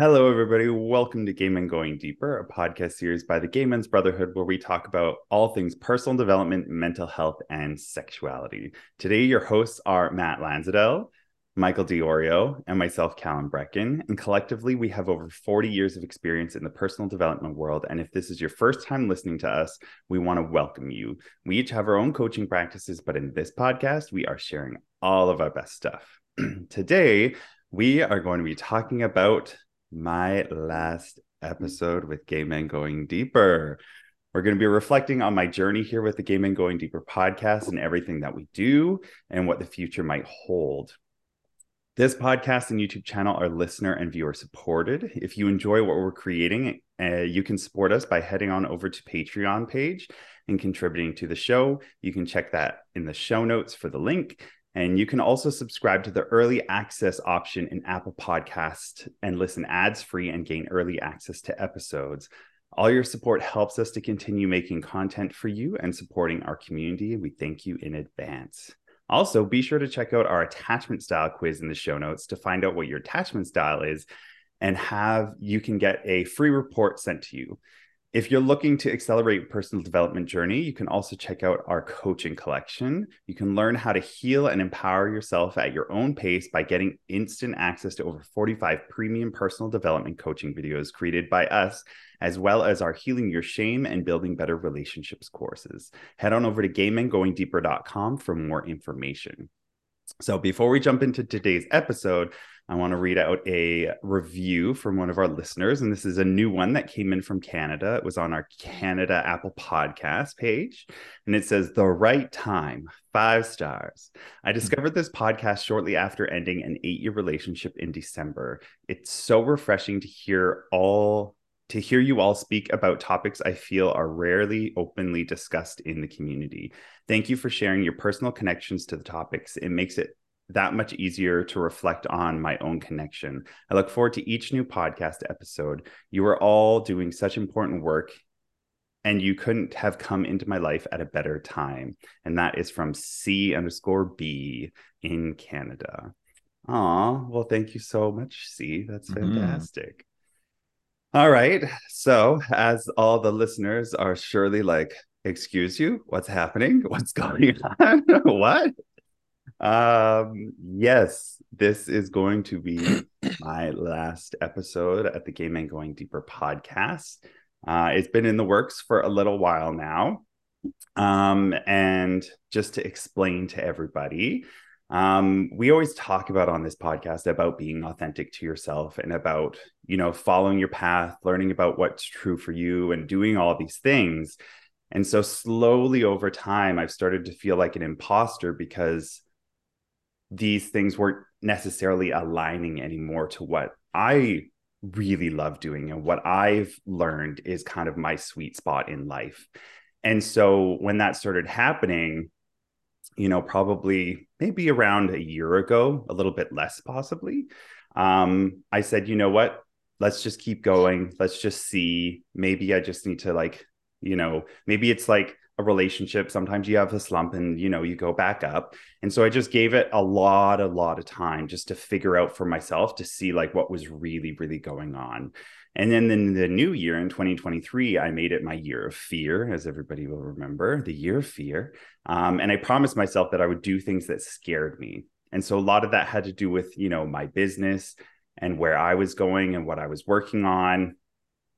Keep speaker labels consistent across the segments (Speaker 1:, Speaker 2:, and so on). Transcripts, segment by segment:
Speaker 1: Hello, everybody. Welcome to Gay Men Going Deeper, a podcast series by the Gay Men's Brotherhood, where we talk about all things personal development, mental health, and sexuality. Today, your hosts are Matt Landsiedel, Michael DiIorio, and myself, Calan Breckon. And collectively, we have over 40 years of experience in the personal development world. And if this is your first time listening to us, we want to welcome you. We each have our own coaching practices, but in this podcast, we are sharing all of our best stuff. Today, we are going to be talking about my last episode with Gay Men Going Deeper. We're going to be reflecting on my journey here with the Gay Men Going Deeper podcast and everything that we do and what the future might hold. This podcast and YouTube channel are listener and viewer supported. If you enjoy what we're creating, uh, you can support us by heading on over to Patreon page and contributing to the show. You can check that in the show notes for the link. And you can also subscribe to the early access option in Apple Podcast and listen ads free and gain early access to episodes. All your support helps us to continue making content for you and supporting our community. We thank you in advance. Also, be sure to check out our attachment style quiz in the show notes to find out what your attachment style is and have you can get a free report sent to you. If you're looking to accelerate personal development journey, you can also check out our coaching collection. You can learn how to heal and empower yourself at your own pace by getting instant access to over 45 premium personal development coaching videos created by us, as well as our Healing Your Shame and Building Better Relationships courses. Head on over to gaymengoingdeeper.com for more information. So, before we jump into today's episode, I want to read out a review from one of our listeners. And this is a new one that came in from Canada. It was on our Canada Apple Podcast page. And it says, The Right Time, five stars. I hmm. discovered this podcast shortly after ending an eight year relationship in December. It's so refreshing to hear all. To hear you all speak about topics I feel are rarely openly discussed in the community. Thank you for sharing your personal connections to the topics. It makes it that much easier to reflect on my own connection. I look forward to each new podcast episode. You are all doing such important work, and you couldn't have come into my life at a better time. And that is from C underscore B in Canada. Aw, well, thank you so much, C. That's mm-hmm. fantastic. Mm-hmm. All right. So, as all the listeners are surely like, excuse you, what's happening? What's going on? what? Um, yes, this is going to be my last episode at the Gay Men Going Deeper podcast. Uh, it's been in the works for a little while now. Um, and just to explain to everybody, um, we always talk about on this podcast about being authentic to yourself and about, you know, following your path, learning about what's true for you and doing all these things. And so slowly over time, I've started to feel like an imposter because these things weren't necessarily aligning anymore to what I really love doing and what I've learned is kind of my sweet spot in life. And so when that started happening, you know, probably maybe around a year ago, a little bit less possibly, um, I said, you know what? Let's just keep going. Let's just see. Maybe I just need to like, you know, maybe it's like a relationship sometimes you have a slump and you know you go back up and so i just gave it a lot a lot of time just to figure out for myself to see like what was really really going on and then in the new year in 2023 i made it my year of fear as everybody will remember the year of fear um, and i promised myself that i would do things that scared me and so a lot of that had to do with you know my business and where i was going and what i was working on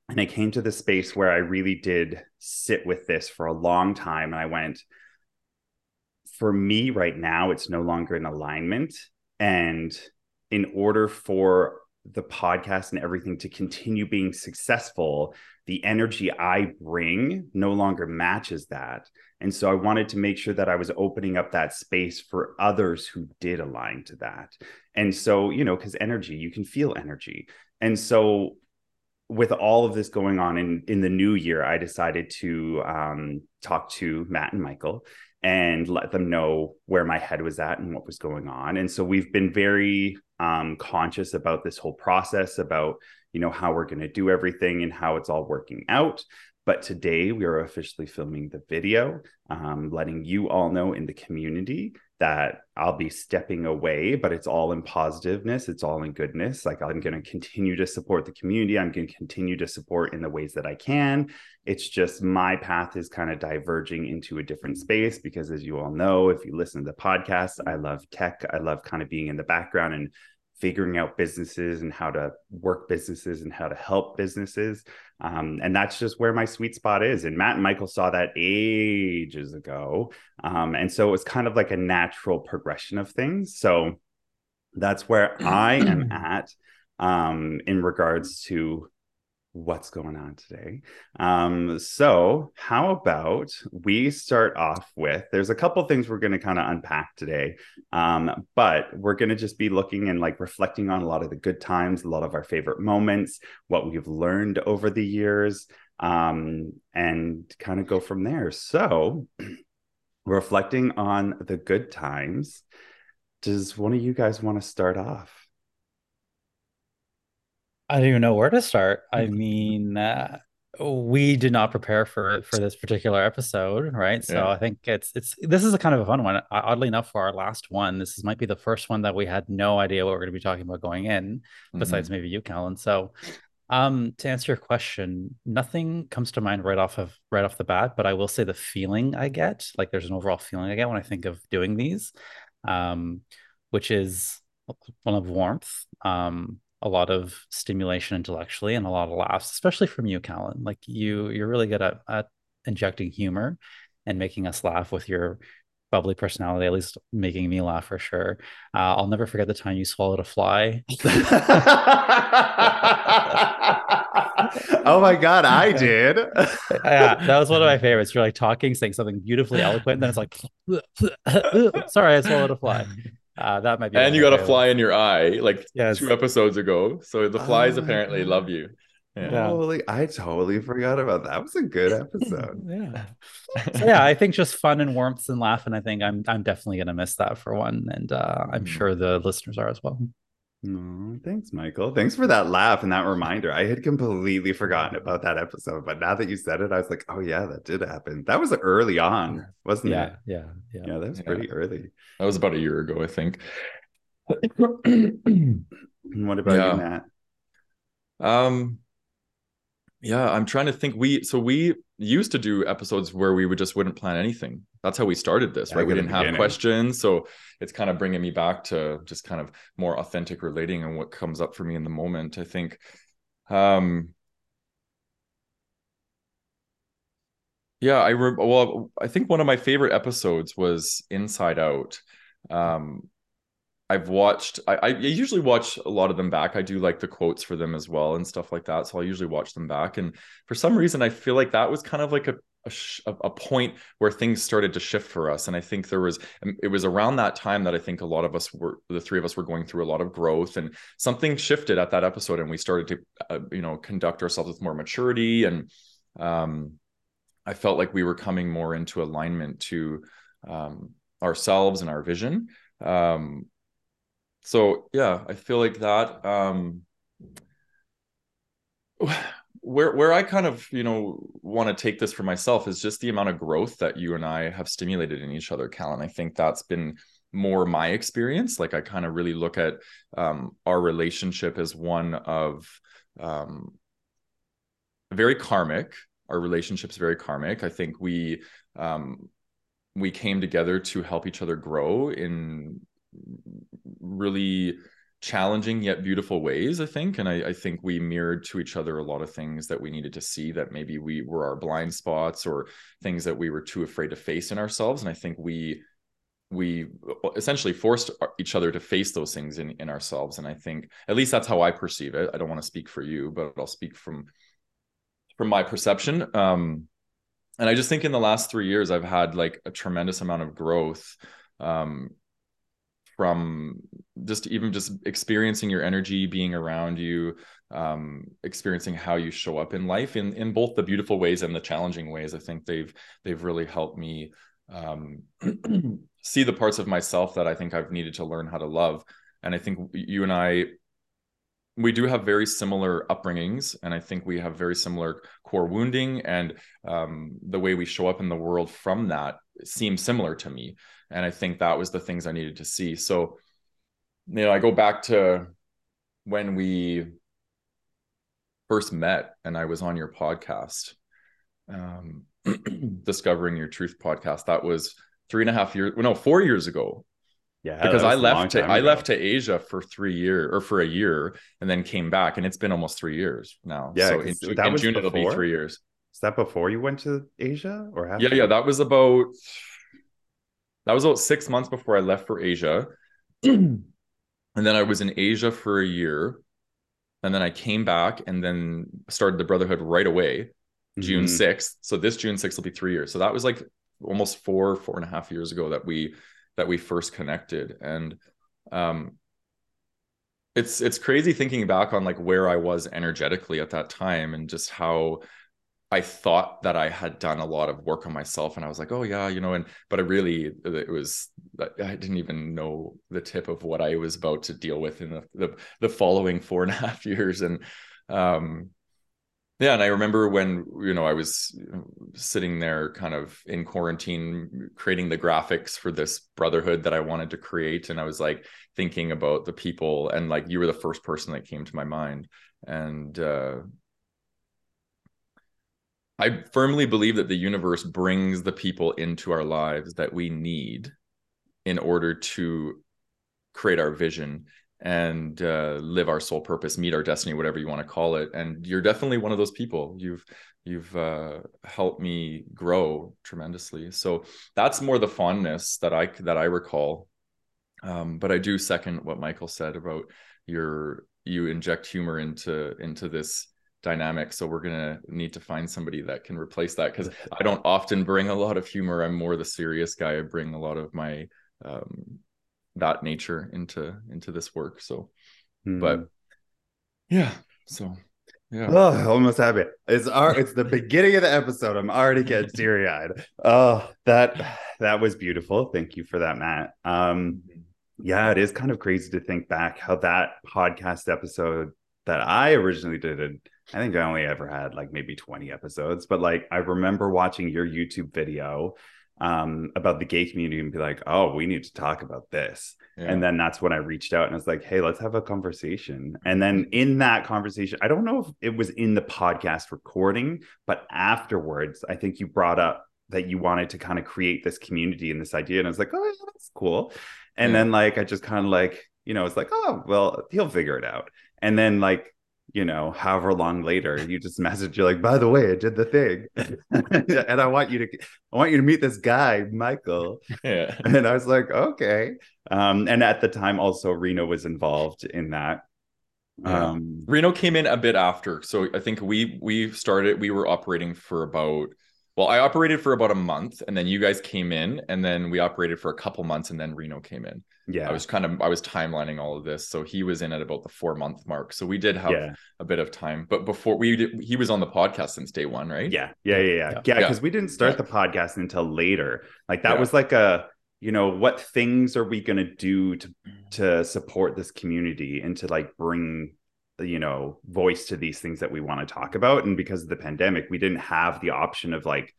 Speaker 1: and I came to the space where I really did sit with this for a long time. And I went, for me right now, it's no longer in alignment. And in order for the podcast and everything to continue being successful, the energy I bring no longer matches that. And so I wanted to make sure that I was opening up that space for others who did align to that. And so, you know, because energy, you can feel energy. And so with all of this going on in in the new year, I decided to um, talk to Matt and Michael and let them know where my head was at and what was going on. And so we've been very um, conscious about this whole process, about you know how we're going to do everything and how it's all working out. But today we are officially filming the video, um, letting you all know in the community that I'll be stepping away, but it's all in positiveness. It's all in goodness. Like I'm going to continue to support the community. I'm going to continue to support in the ways that I can. It's just my path is kind of diverging into a different space because, as you all know, if you listen to the podcast, I love tech. I love kind of being in the background and figuring out businesses and how to work businesses and how to help businesses. Um, and that's just where my sweet spot is. And Matt and Michael saw that ages ago. Um, and so it was kind of like a natural progression of things. So that's where I am at um, in regards to what's going on today. Um, so, how about we start off with there's a couple things we're going to kind of unpack today, um, but we're going to just be looking and like reflecting on a lot of the good times, a lot of our favorite moments, what we've learned over the years, um, and kind of go from there. So, reflecting on the good times. Does one of you guys want to start off?
Speaker 2: I don't even know where to start. I mean, uh, we did not prepare for for this particular episode, right? So yeah. I think it's it's this is a kind of a fun one. Oddly enough, for our last one, this is, might be the first one that we had no idea what we're going to be talking about going in, besides mm-hmm. maybe you, Calan. So, um, to answer your question, nothing comes to mind right off of right off the bat, but I will say the feeling I get, like there's an overall feeling I get when I think of doing these, um, which is one of warmth. Um, a lot of stimulation intellectually and a lot of laughs, especially from you, Calan. Like you, you're really good at, at injecting humor and making us laugh with your bubbly personality, at least making me laugh for sure. Uh, I'll never forget the time you swallowed a fly.
Speaker 1: oh my god, I did.
Speaker 2: yeah, that was one of my favorites. You're like talking, saying something beautifully eloquent, and then it's like, sorry, I swallowed a fly. Uh, that might be.
Speaker 3: And you got a fly in your eye, like yes. two episodes ago. So the flies oh, apparently love you.
Speaker 1: Yeah. Holy, I totally forgot about that. that was a good episode.
Speaker 2: yeah. So yeah, I think just fun and warmth and laughing. I think I'm I'm definitely gonna miss that for one, and uh, I'm mm. sure the listeners are as well.
Speaker 1: Oh, thanks, Michael. Thanks for that laugh and that reminder. I had completely forgotten about that episode, but now that you said it, I was like, "Oh yeah, that did happen." That was early on, wasn't
Speaker 2: yeah,
Speaker 1: it?
Speaker 2: Yeah, yeah,
Speaker 1: yeah. That was yeah. pretty early.
Speaker 3: That was about a year ago, I think.
Speaker 1: what about yeah. you, Matt?
Speaker 3: Um, yeah, I'm trying to think. We so we used to do episodes where we would just wouldn't plan anything. That's how we started this, yeah, right? We didn't have questions, so it's kind of bringing me back to just kind of more authentic relating and what comes up for me in the moment. I think, um, yeah, I re- well, I think one of my favorite episodes was Inside Out. Um, I've watched. I, I usually watch a lot of them back. I do like the quotes for them as well and stuff like that. So I'll usually watch them back. And for some reason, I feel like that was kind of like a a, a, point where things started to shift for us and i think there was um, it was around that time that i think a lot of us were the three of us were going through a lot of growth and something shifted at that episode and we started to uh, you know conduct ourselves with more maturity and um, i felt like we were coming more into alignment to um, ourselves and our vision um, so yeah i feel like that um where where i kind of you know want to take this for myself is just the amount of growth that you and i have stimulated in each other cal and i think that's been more my experience. Like i kind of really look at um, our relationship as one of um, very karmic. Our relationship's very karmic. I think we um, we came together to help each other grow in really challenging yet beautiful ways i think. And I, I, think we mirrored to each other a lot of things that we needed to see that maybe we were our blind spots or things that we were too afraid to face in ourselves. And i think we we essentially forced each other to face those things in, in ourselves. And i think at least that's how i perceive it. I don't want to speak for you but i'll speak from from my perception. Um and i just think in the last three years i've had like a tremendous amount of growth um from just even just experiencing your energy being around you um, experiencing how you show up in life in in both the beautiful ways and the challenging ways i think they've they've really helped me um, see the parts of myself that i think i've needed to learn how to love. And i think you and i we do have very similar upbringings and i think we have very similar core wounding and um, the way we show up in the world from that seems similar to me and i think that was the things i needed to see. So you know i go back to when we first met and i was on your podcast um, discovering your truth podcast. That was three and a half years no four years ago
Speaker 1: Yeah,
Speaker 3: because I left to I
Speaker 1: ago.
Speaker 3: left to Asia for three years or for a year and then came back and it's been almost three years now.
Speaker 1: Yeah,
Speaker 3: so in,
Speaker 1: 'cause
Speaker 3: Ju-
Speaker 1: that
Speaker 3: in
Speaker 1: was
Speaker 3: June it'll be three years.
Speaker 1: Is that before you went to Asia or after?
Speaker 3: Yeah, yeah, that was about that was about six months before I left for Asia, and then I was in Asia for a year, and then I came back and then started the Brotherhood right away. June
Speaker 1: Mhm.
Speaker 3: 6th. So this June 6th will be three years. So that was like almost four, four and a half years ago that we that we first connected. And um it's it's crazy thinking back on like where I was energetically at that time and just how I thought that I had done a lot of work on myself and I was like, oh yeah, you know, and but I really it was I didn't even know the tip of what I was about to deal with in the the, the following four and a half years. And um yeah, and I remember when you know I was sitting there, kind of in quarantine, creating the graphics for this brotherhood that I wanted to create, and I was like thinking about the people, and like you were the first person that came to my mind, and uh, I firmly believe that the universe brings the people into our lives that we need in order to create our vision and uh, live our soul purpose, meet our destiny, whatever you want to call it. And you're definitely one of those people. You've you've uh, helped me grow tremendously. So that's more the fondness that I that I recall. Um, but I do second what Michael said about your you inject humor into into this dynamic. So we're gonna need to find somebody that can replace that because I don't often bring a lot of humor. I'm more the serious guy. I bring a lot of my um, that nature into into this work so
Speaker 1: Hmm.
Speaker 3: but yeah so yeah
Speaker 1: Oh, almost happy. It's our it's the beginning of the episode. I'm already getting teary eyed. Oh, that that was beautiful. Thank you for that, Matt. Um, yeah, it is kind of crazy to think back how that podcast episode that I originally did. it- I think I only ever had like maybe 20 episodes, but like I remember watching your YouTube video um about the gay community and be like, oh, we need to talk about this.
Speaker 3: yeah.
Speaker 1: And then that's when I reached out and I was like, hey, let's have a conversation. And then in that conversation, I don't know if it was in the podcast recording, but afterwards, I think you brought up that you wanted to kind of create this community and this idea. And I was like, oh, yeah, that's cool. And
Speaker 3: Yeah.
Speaker 1: then, like, I just kind of like, you know, it's like, oh, well, he'll figure it out. And then, like, you know, however long later, you just message you're like, by the way, I did the thing, and I want you to, I want you to meet this guy, Michael.
Speaker 3: yeah
Speaker 1: And I was like, okay. Um, and at the time, also Reno was involved in that.
Speaker 3: Yeah.
Speaker 1: Um,
Speaker 3: reno came in a bit after so i think we we started we were operating for about well i operated for about a month and then you guys came in and then we operated for a couple months and then reno came in
Speaker 1: yeah,
Speaker 3: i was kind of i was timelining all of this. So he was in at about the four month mark. So we did have
Speaker 1: yeah,
Speaker 3: a bit of time but before we did he was on the podcast since day one right?
Speaker 1: Yeah, yeah, yeah, yeah,
Speaker 2: Yeah.
Speaker 1: yeah.
Speaker 3: Yeah.
Speaker 1: Because we didn't start the podcast until later. Like that was like a, you know, what things are we gonna do to mm. to support this community and to like bring you know voice to these things that we want to talk about? And because of the pandemic we didn't have the option of like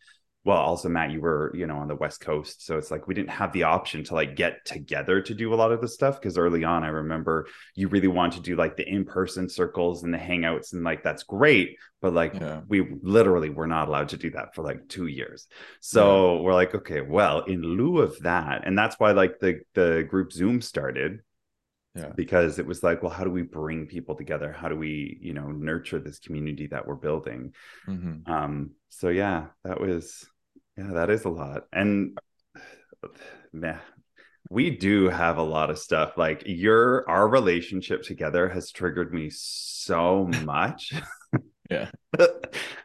Speaker 1: well also matt you were you know on the west coast so it's like we didn't have the option to like get together to do a lot of the stuff because early on i remember you really wanted to do like the in-person circles and the hangouts and like that's great but like
Speaker 3: Yeah.
Speaker 1: we literally were not allowed to do that for like two years so we're like okay well in lieu of that and that's why like the the group zoom started
Speaker 3: Yeah.
Speaker 1: because it was like well how do we bring people together how do we you know nurture this community that we're building
Speaker 3: Mhm.
Speaker 1: um so yeah that was yeah that is a lot. And man we do have a lot of stuff. Like your our relationship together has triggered me so much.
Speaker 3: Yeah.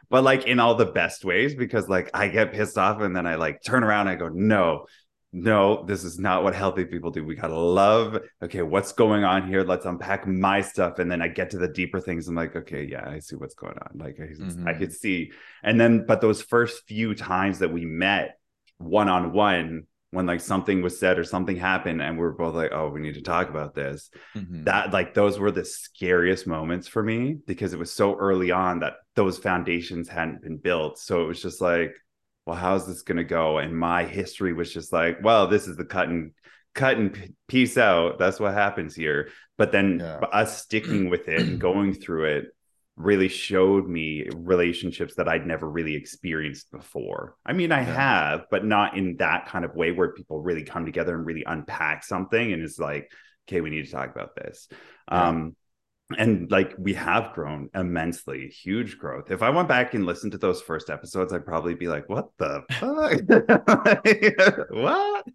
Speaker 1: but like in all the best ways because like i get pissed off and then i like turn around and i go no no this is not what healthy people do. We gotta love okay what's going on here? Let's unpack my stuff. And then i get to the deeper things. I'm like okay yeah i see what's going on. Like i, I
Speaker 3: Mhm.
Speaker 1: could see. And then but those first few times that we met one on one when like something was said or something happened and we are both like oh we need to talk about this mm-hmm. that like those were the scariest moments for me because it was so early on that those foundations hadn't been built. So it was just like well how's this going to go and my history was just like well this is the cut and cut and piece out that's what happens here but then yeah. us sticking with it and going through it really showed me relationships that I'd never really experienced before. I mean, I yeah. have, but not in that kind of way where people really come together and really unpack something and it's like, okay, we need to talk about this. Yeah. Um, and like we have grown immensely, huge growth. If I went back and listened to those first episodes, I'd probably be like, what the fuck? what?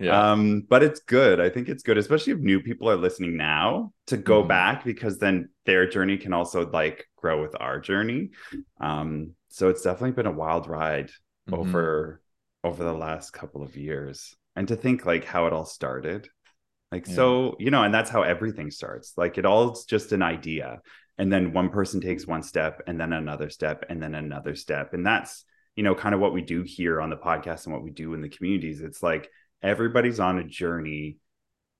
Speaker 1: Yeah. Um, but it's good. I think it's good, especially if new people are listening now to go mm-hmm. back because then their journey can also like grow with our journey. Um, so it's definitely been a wild ride mm-hmm. over over the last couple of years. And to think like how it all started. Like yeah. so, you know, and that's how everything starts. Like it all's just an idea. And then one person takes one step and then another step and then another step. And that's, you know, kind of what we do here on the podcast and what we do in the communities. It's like everybody's on a journey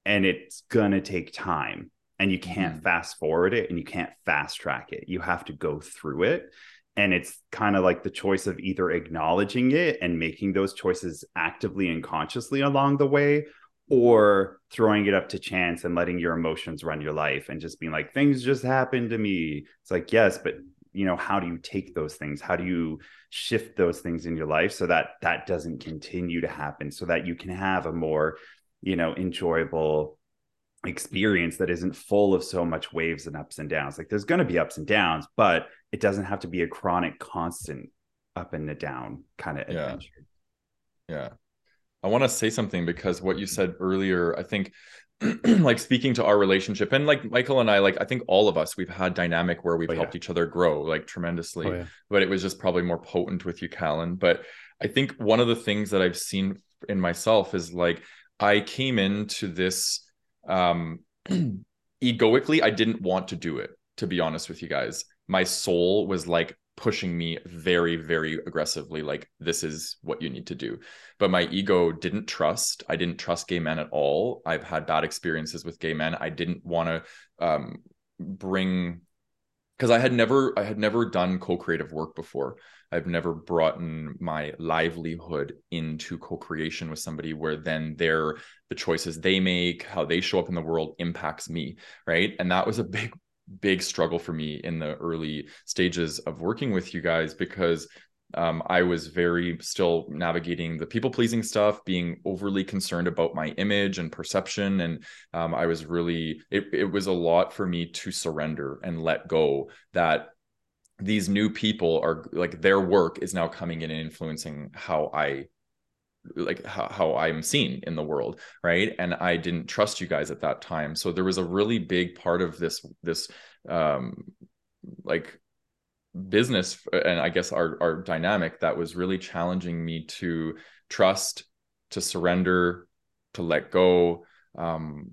Speaker 1: and it's going to take time and you can't mm-hmm. fast forward it and you can't fast track it. You have to go through it. And it's kind of like the choice of either acknowledging it and making those choices actively and consciously along the way, or throwing it up to chance and letting your emotions run your life and just being like, things just happened to me. It's like, yes, but you know how do you take those things how do you shift those things in your life so that that doesn't continue to happen so that you can have a more you know enjoyable experience that isn't full of so much waves and ups and downs like there's going to be ups and downs but it doesn't have to be a chronic constant up and a down kind of adventure
Speaker 3: yeah, yeah. I want to say something because what you said earlier i think like speaking to our relationship and like michael and i like i think all of us we've had dynamic where we've oh, helped yeah. each other grow like tremendously oh, yeah. but it was just probably more potent with you calan but i think one of the things that i've seen in myself is like i came into this um egoically i didn't want to do it to be honest with you guys my soul was like pushing me very very aggressively like this is what you need to do. But my ego didn't trust. I didn't trust gay men at all. I've had bad experiences with gay men. I didn't want to um, bring because i had never i had never done co-creative work before. I've never brought in my livelihood into co-creation with somebody where then their the choices they make how they show up in the world impacts me right? And that was a big big struggle for me in the early stages of working with you guys because um, I was very still navigating the people pleasing stuff, being overly concerned about my image and perception. And um, I was really, it, it was a lot for me to surrender and let go that these new people are like their work is now coming in and influencing how I like how, how i'm seen in the world right? And i didn't trust you guys at that time. So there was a really big part of this this um like business and i guess our our dynamic that was really challenging me to trust to surrender to let go um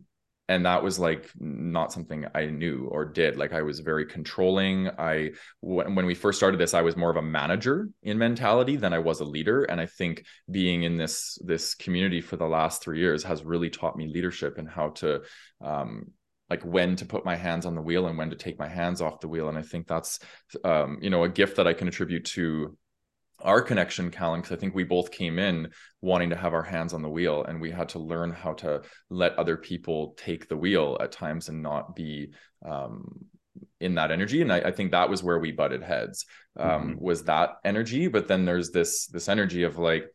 Speaker 3: and that was like not something i knew or did. Like i was very controlling. I when, we first started this i was more of a manager in mentality than i was a leader. And i think being in this this community for the last three years has really taught me leadership and how to um like when to put my hands on the wheel and when to take my hands off the wheel. And i think that's um you know a gift that i can attribute to our connection, Calan, because I think we both came in wanting to have our hands on the wheel and we had to learn how to let other people take the wheel at times and not be um, in that energy. And I, I, think that was where we butted heads um, mm-hmm. was that energy. But then there's this this energy of like,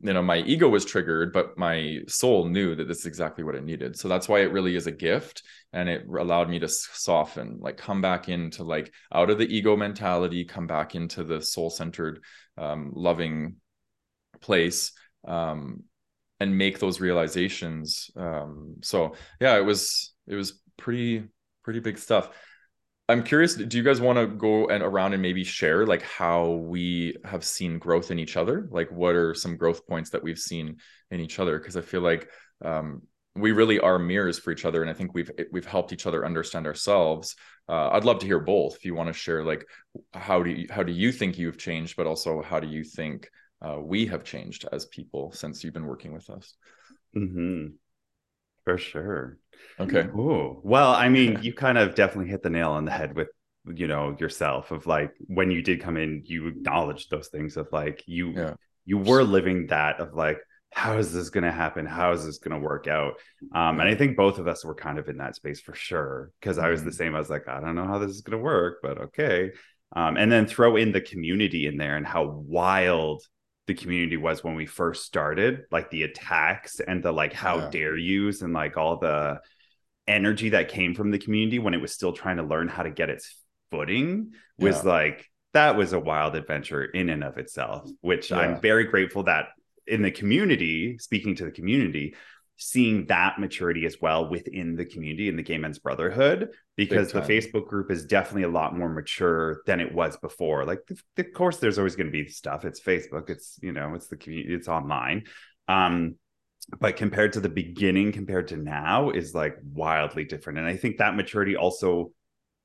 Speaker 3: you know my ego was triggered but my soul knew that this is exactly what it needed so that's why it really is a gift and it allowed me to soften like come back into like out of the ego mentality come back into the soul centered um, loving place um, and make those realizations um, so yeah it was it was pretty pretty big stuff I'm curious, do you guys want to go and around and maybe share like how we have seen growth in each other? Like what are some growth points that we've seen in each other? Because I feel like um, we really are mirrors for each other, and I think we've we've helped each other understand ourselves. Uh, I'd love to hear both. If you want to share, like how do you how do you think you've changed, but also how do you think uh, we have changed as people since you've been working with us.
Speaker 1: Mm-hmm. For sure.
Speaker 3: Okay.
Speaker 1: Ooh. Well, I mean, you kind of definitely hit the nail on the head with you know yourself of like when you did come in you acknowledged those things of like you
Speaker 3: Yeah.
Speaker 1: you were living that of like how is this going to happen how is this going to work out um and i think both of us were kind of in that space for sure because i was the
Speaker 3: Mhm.
Speaker 1: same i was like i don't know how this is going to work but okay um and then throw in the community in there and how wild the community was when we first started like the attacks and the like how
Speaker 3: Yeah.
Speaker 1: dare yous and like all the energy that came from the community when it was still trying to learn how to get its footing was
Speaker 3: Yeah.
Speaker 1: like that was a wild adventure in and of itself which
Speaker 3: Yeah.
Speaker 1: i'm very grateful that in the community speaking to the community seeing that maturity as well within the community in the gay men's brotherhood because the facebook group is definitely a lot more mature than it was before. Like of course there's always going to be stuff. It's facebook it's you know it's the community it's online. Um but compared to the beginning compared to now is like wildly different. And i think that maturity also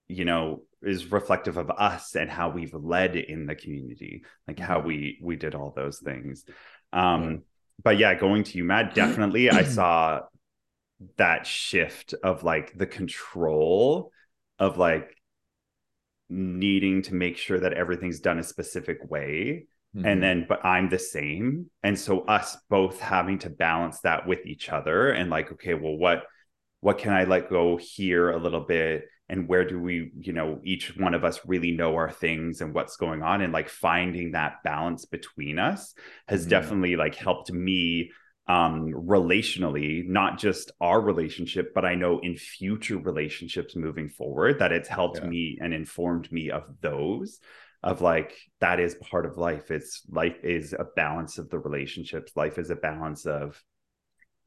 Speaker 1: you know is reflective of us and how we've led in the community like how we we did all those things um
Speaker 3: Yeah.
Speaker 1: but yeah going to you matt definitely i saw that shift of like the control of like needing to make sure that everything's done a specific way
Speaker 3: Mhm.
Speaker 1: and then but i'm the same and so us both having to balance that with each other and like okay well what what can i let go here a little bit and where do we you know each one of us really know our things and what's going on and like finding that balance between us has
Speaker 3: Mhm.
Speaker 1: definitely like helped me um relationally not just our relationship but i know in future relationships moving forward that it's helped
Speaker 3: Yeah.
Speaker 1: me and informed me of those of like that is part of life it's life is a balance of the relationships life is a balance of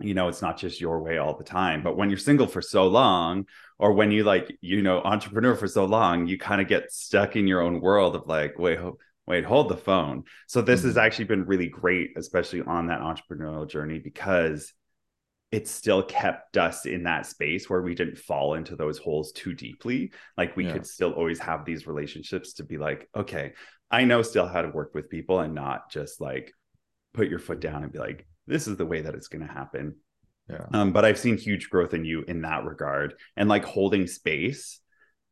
Speaker 1: you know it's not just your way all the time but when you're single for so long or when you like you know entrepreneur for so long you kind of get stuck in your own world of like wait ho- wait hold the phone so this has
Speaker 3: Mhm.
Speaker 1: actually been really great especially on that entrepreneurial journey because it still kept us in that space where we didn't fall into those holes too deeply like we
Speaker 3: Yeah.
Speaker 1: could still always have these relationships to be like okay i know still how to work with people and not just like put your foot down and be like this is the way that it's going to happen.
Speaker 3: Yeah.
Speaker 1: um but i've seen huge growth in you in that regard. And like holding space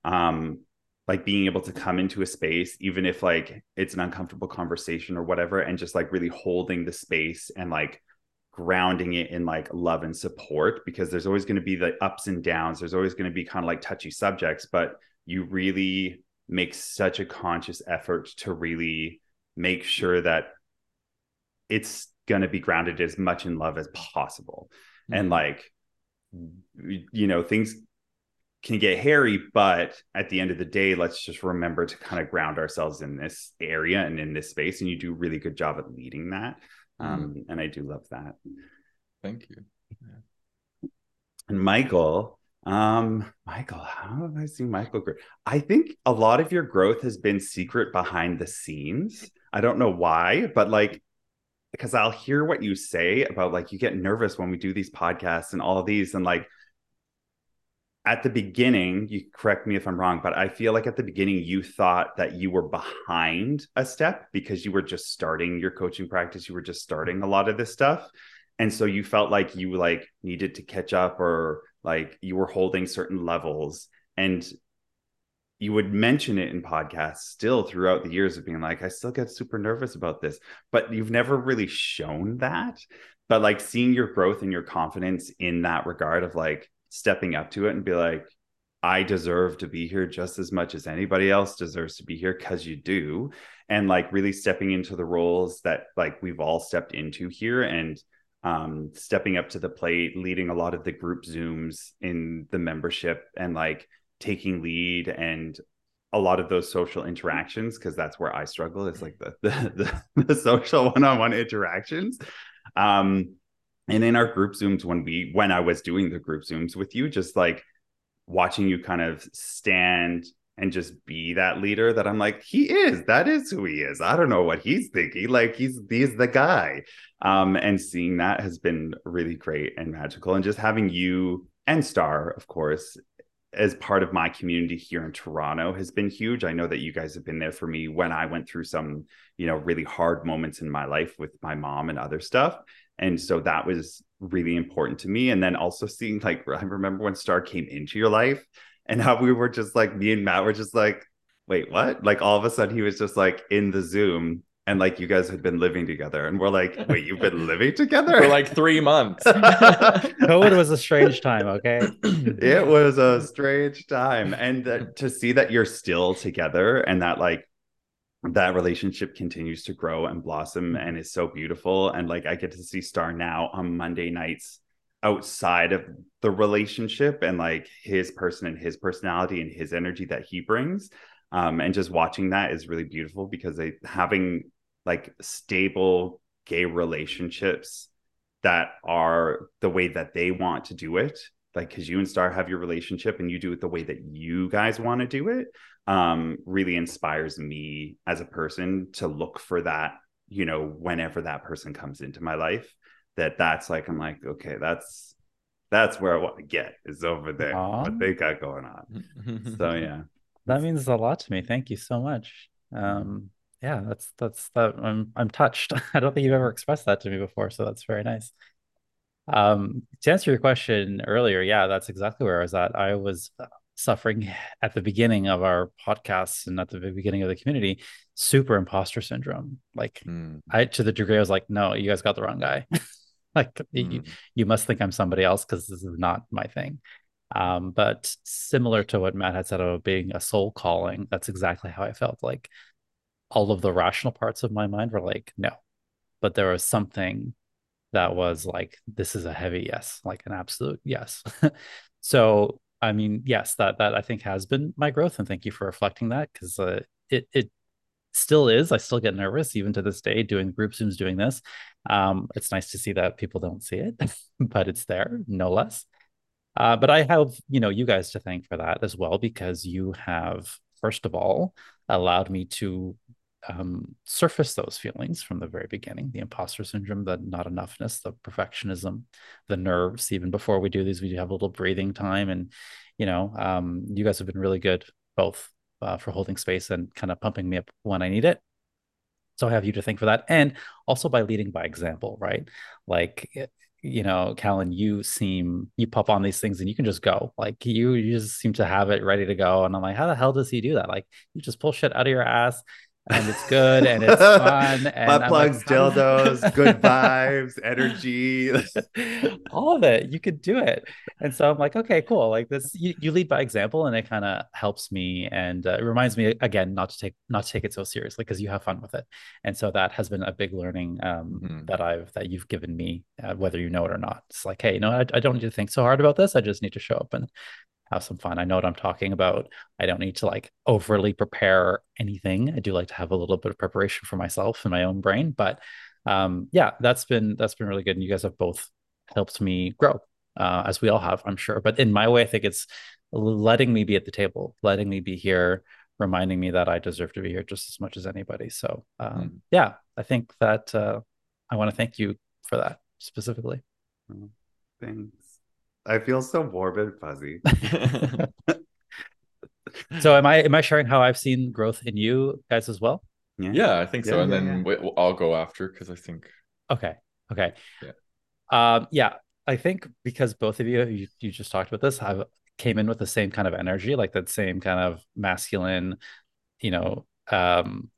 Speaker 1: um like being able to come into a space even if like it's an uncomfortable conversation or whatever and just like really holding the space and like grounding it in like love and support because there's always going to be the ups and downs. There's always going to be kind of like touchy subjects but you really make such a conscious effort to really make sure that it's going to be grounded as much in love as possible. And
Speaker 3: Mhm.
Speaker 1: like you know things can get hairy but at the end of the day let's just remember to kind of ground ourselves in this area and in this space and you do a really good job at leading that. Um and i do love that.
Speaker 3: Thank you.
Speaker 1: and michael um michael how have i seen michael grow? I think a lot of your growth has been secret behind the scenes. I don't know why but like because i'll hear what you say about like you get nervous when we do these podcasts and all these and like at the beginning, you correct me if I'm wrong, but I feel like at the beginning you thought that you were behind a step because you were just starting your coaching practice, you were just starting a lot of this stuff. And so you felt like you like needed to catch up or like you were holding certain levels and you would mention it in podcasts still throughout the years of being like I still get super nervous about this, but you've never really shown that. But like seeing your growth and your confidence in that regard of like stepping up to it and be like, I deserve to be here just as much as anybody else deserves to be here because you do. And like really stepping into the roles that like we've all stepped into here and um stepping up to the plate, leading a lot of the group Zooms in the membership and like taking lead and a lot of those social interactions because that's where I struggle. It's like the the, the, the social one-on-one interactions. Um and in our group zooms when we when i was doing the group zooms with you just like watching you kind of stand and just be that leader that i'm like he is that is who he is i don't know what he's thinking like he's he's the guy um and seeing that has been really great and magical and just having you and star of course as part of my community here in Toronto has been huge. I know that you guys have been there for me when I went through some, you know, really hard moments in my life with my mom and other stuff. And so that was really important to me. And then also seeing like I remember when Star came into your life and how we were just like me and Matt were just like, wait, what? Like all of a sudden he was just like in the Zoom and like you guys had been living together and we're like wait you've been living together?
Speaker 3: For like three months.
Speaker 2: Covid was a strange time okay?
Speaker 1: It was a strange time and uh, to see that you're still together and that like that relationship continues to grow and blossom and is so beautiful and like i get to see star now on monday nights outside of the relationship and like his person and his personality and his energy that he brings um, and just watching that is really beautiful because they having like stable gay relationships that are the way that they want to do it like because you and star have your relationship and you do it the way that you guys want to do it um really inspires me as a person to look for that you know whenever that person comes into my life that that's like i'm like okay that's that's where i want to get is over there. Aww. what they got going on. So yeah
Speaker 2: that means a lot to me thank you so much um yeah, that's that's that I'm I'm touched. I don't think you've ever expressed that to me before, so that's very nice. Um, to answer your question earlier, yeah, that's exactly where I was at. I was uh, suffering at the beginning of our podcast and at the beginning of the community, super imposter syndrome. Like mm. I to the degree I was like, no, you guys got the wrong guy. like mm. you, you must think I'm somebody else because this is not my thing. Um, but similar to what Matt had said about being a soul calling, that's exactly how I felt. Like all of the rational parts of my mind were like, no. But there was something that was like, this is a heavy yes, like an absolute yes. so I mean, yes, that that I think has been my growth, and thank you for reflecting that because uh, it it still is. I still get nervous even to this day doing group zooms, doing this. Um, it's nice to see that people don't see it, but it's there, no less. Uh, but I have you know you guys to thank for that as well because you have first of all allowed me to um, surface those feelings from the very beginning the imposter syndrome, the not enoughness, the perfectionism, the nerves. Even before we do these, we do have a little breathing time. And, you know, um, you guys have been really good both uh, for holding space and kind of pumping me up when I need it. So I have you to thank for that. And also by leading by example, right? Like, you know, Calan, you seem you pop on these things and you can just go. Like you, you just seem to have it ready to go. And I'm like, how the hell does he do that? Like you just pull shit out of your ass and it's good and it's fun. And
Speaker 1: Butt plugs, like, dildos, good vibes, energy,
Speaker 2: all of it. You could do it. And so I'm like, okay, cool. Like this, you, you lead by example, and it kind of helps me, and uh, it reminds me again not to take not to take it so seriously because you have fun with it. And so that has been a big learning um, mm-hmm. that I've that you've given me, uh, whether you know it or not. It's like, hey, you know, I, I don't need to think so hard about this. I just need to show up and have some fun. I know what I'm talking about. I don't need to like overly prepare anything. I do like to have a little bit of preparation for myself in my own brain, but um, yeah, that's been that's been really good. And you guys have both helped me grow, uh, as we all have, I'm sure. But in my way, I think it's letting me be at the table, letting me be here, reminding me that I deserve to be here just as much as anybody. So um, mm. yeah, I think that uh, I want to thank you for that specifically.
Speaker 1: Thanks. I feel so warm and fuzzy.
Speaker 2: so am I am I sharing how I've seen growth in you guys as well?
Speaker 3: Yeah, yeah I think so. Yeah, and then yeah. I'll go after because I think.
Speaker 2: Okay. Okay. Yeah. Um. Yeah. I think because both of you, you you just talked about this, have came in with the same kind of energy, like that same kind of masculine, you know, um,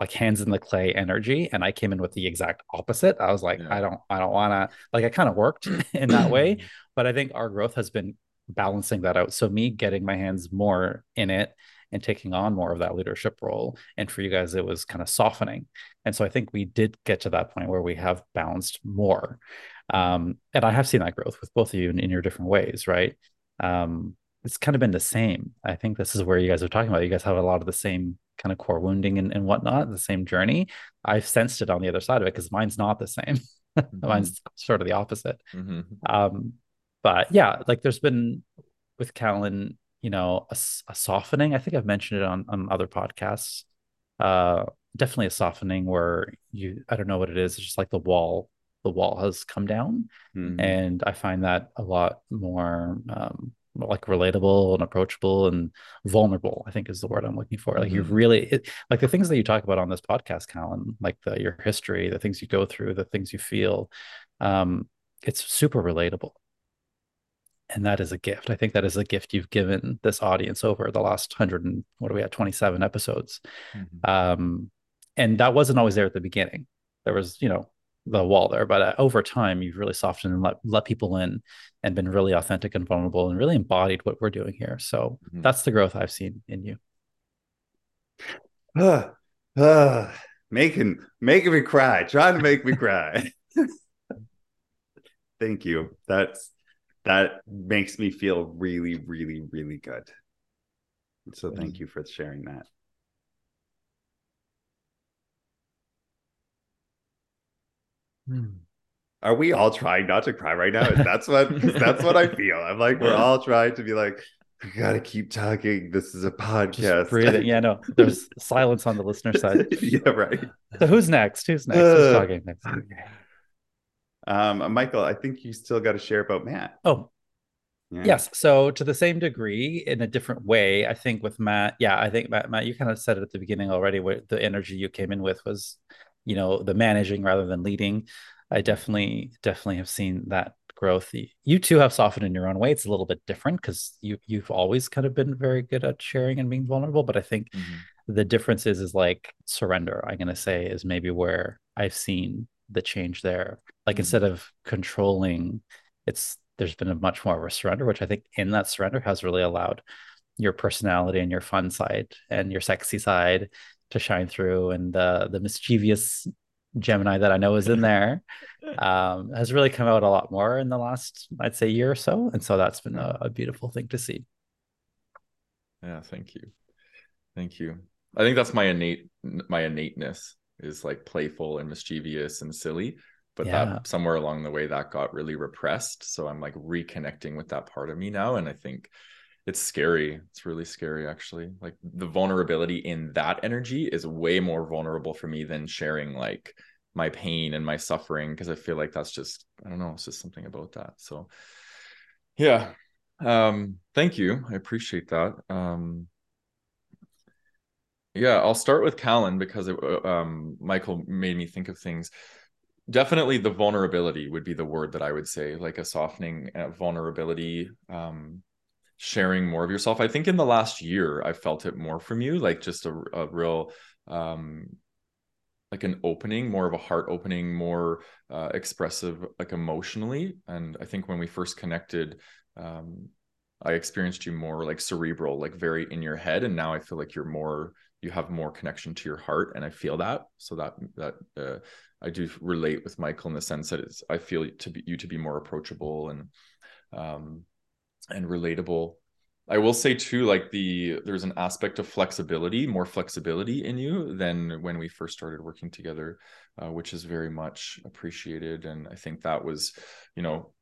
Speaker 2: like hands in the clay energy and i came in with the exact opposite. I was like yeah. i don't i don't want to like i kind of worked in that way but i think our growth has been balancing that out. So me getting my hands more in it and taking on more of that leadership role and for you guys it was kind of softening. And so i think we did get to that point where we have balanced more. Um, and i have seen that growth with both of you in, in your different ways right? Um, it's kind of been the same. I think this is where you guys are talking about. You guys have a lot of the same kind of core wounding and, and whatnot, the same journey. I've sensed it on the other side of it because mine's not the same. Mm-hmm. mine's sort of the opposite. Mm-hmm. Um, but yeah, like there's been with Calan, you know, a, a, softening. I think I've mentioned it on, on other podcasts. Uh, definitely a softening where you, I don't know what it is. It's just like the wall, the wall has come down. Mm-hmm. And I find that a lot more um, like relatable and approachable and vulnerable i think is the word i'm looking for. Like mm-hmm. you've really it, like the things that you talk about on this podcast calan like the your history the things you go through the things you feel um it's super relatable. And that is a gift. I think that is a gift you've given this audience over the last 100 and what are we at 27 episodes. Mm-hmm. um and that wasn't always there at the beginning. There was you know the wall there but uh, over time you've really softened and let, let people in and been really authentic and vulnerable and really embodied what we're doing here. So mm-hmm. that's the growth i've seen in you.
Speaker 1: Uh, uh, making making me cry trying to make me cry. Thank you. That's that makes me feel really really really good. So thank you for sharing that Are we all trying not to cry right now? That's what that's what I feel. I'm like we're all trying to be like, we gotta keep talking. This is a podcast.
Speaker 2: breathing. Yeah, no, there's silence on the listener side.
Speaker 1: yeah, right.
Speaker 2: So who's next? Who's next? Uh, who's talking next? Okay.
Speaker 1: Um, Michael, I think you still got to share about Matt.
Speaker 2: Oh, yeah. Yes. So to the same degree, in a different way, I think with Matt, yeah, I think Matt, Matt, you kind of said it at the beginning already. Where the energy you came in with was you know the managing rather than leading i definitely definitely have seen that growth you two have softened in your own way it's a little bit different because you you've always kind of been very good at sharing and being vulnerable but i think mm-hmm. the difference is is like surrender i'm going to say is maybe where i've seen the change there like mm-hmm. instead of controlling it's there's been a much more of a surrender which i think in that surrender has really allowed your personality and your fun side and your sexy side to shine through, and the the mischievous Gemini that I know is in there um, has really come out a lot more in the last, I'd say, year or so, and so that's been a, a beautiful thing to see.
Speaker 3: Yeah, thank you, thank you. I think that's my innate my innateness is like playful and mischievous and silly but yeah. that somewhere along the way that got really repressed so i'm like reconnecting with that part of me now and i think it's scary. It's really scary, actually. Like the vulnerability in that energy is way more vulnerable for me than sharing like my pain and my suffering because I feel like that's just I don't know, it's just something about that. So yeah. Um thank you. I appreciate that. Um yeah, I'll start with Calan because it, uh, um Michael made me think of things definitely the vulnerability would be the word that I would say, like a softening uh, vulnerability. Um, sharing more of yourself. I think in the last year, I felt it more from you, like just a, a real, um, like an opening, more of a heart opening, more uh, expressive, like emotionally. And I think when we first connected, um, I experienced you more like cerebral, like very in your head, and now I feel like you're more, you have more connection to your heart, and I feel that. So that that uh, I do relate with Michael in the sense that it's I feel to be you to be more approachable and um, and relatable. I will say too, like the there's an aspect of flexibility, more flexibility in you than when we first started working together, uh, which is very much appreciated. And I think that was, you know,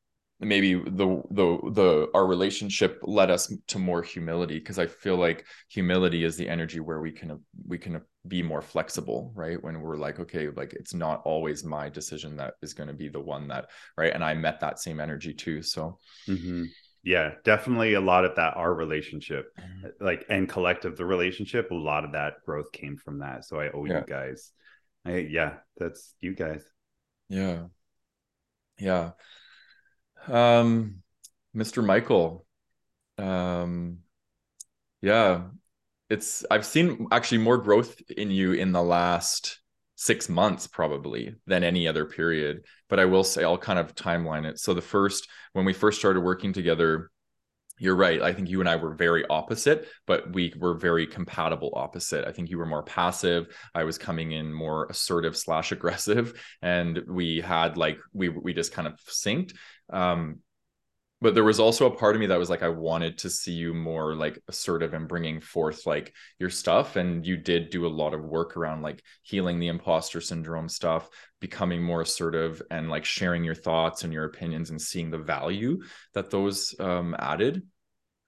Speaker 3: maybe the the the our relationship led us to more humility because I feel like humility is the energy where we can we can be more flexible, right? When we're like, okay, like it's not always my decision that is going to be the one that, right? And I met that same energy too. So.
Speaker 1: Mm-hmm yeah definitely a lot of that our relationship mm-hmm. like and collective the relationship a lot of that growth came from that. So i owe yeah. you guys. I, yeah that's you guys.
Speaker 3: Yeah. Yeah. Um mr michael um yeah it's i've seen actually more growth in you in the last six months probably than any other period. But I will say I'll kind of timeline it. So the first when we first started working together, you're right. I think you and I were very opposite, but we were very compatible opposite. I think you were more passive. I was coming in more assertive slash aggressive, and we had like we we just kind of synced. Um, but there was also a part of me that was like i wanted to see you more like assertive and bringing forth like your stuff. And you did do a lot of work around like healing the imposter syndrome stuff becoming more assertive and like sharing your thoughts and your opinions and seeing the value that those um, added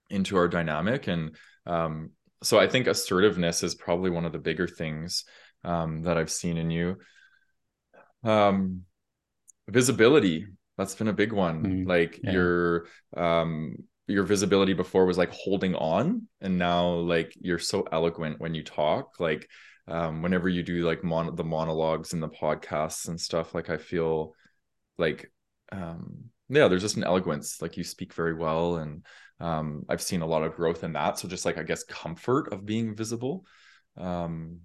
Speaker 3: into our dynamic. And um, so i think assertiveness is probably one of the bigger things um, that i've seen in you. Um, visibility that's been a big one. Mm-hmm. like yeah. you're um your visibility before was like holding on and now like you're so eloquent when you talk. Like um whenever you do like mon- the monologues and the podcasts and stuff like i feel like um yeah there's just an eloquence. Like you speak very well and um i've seen a lot of growth in that. So just like i guess comfort of being visible um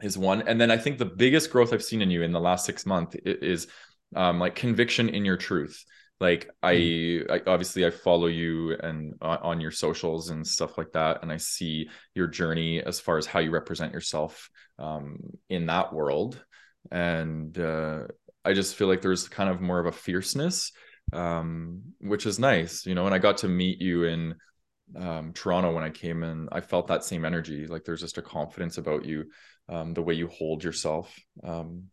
Speaker 3: is one. And then i think the biggest growth i've seen in you in the last six months is um like conviction in your truth. Like I, mm. I, obviously i follow you and uh, on your socials and stuff like that and i see your journey as far as how you represent yourself um, in that world. And uh, i just feel like there's kind of more of a fierceness um, which is nice you know and i got to meet you in um, toronto when i came in i felt that same energy. Like there's just a confidence about you um, the way you hold yourself. Um,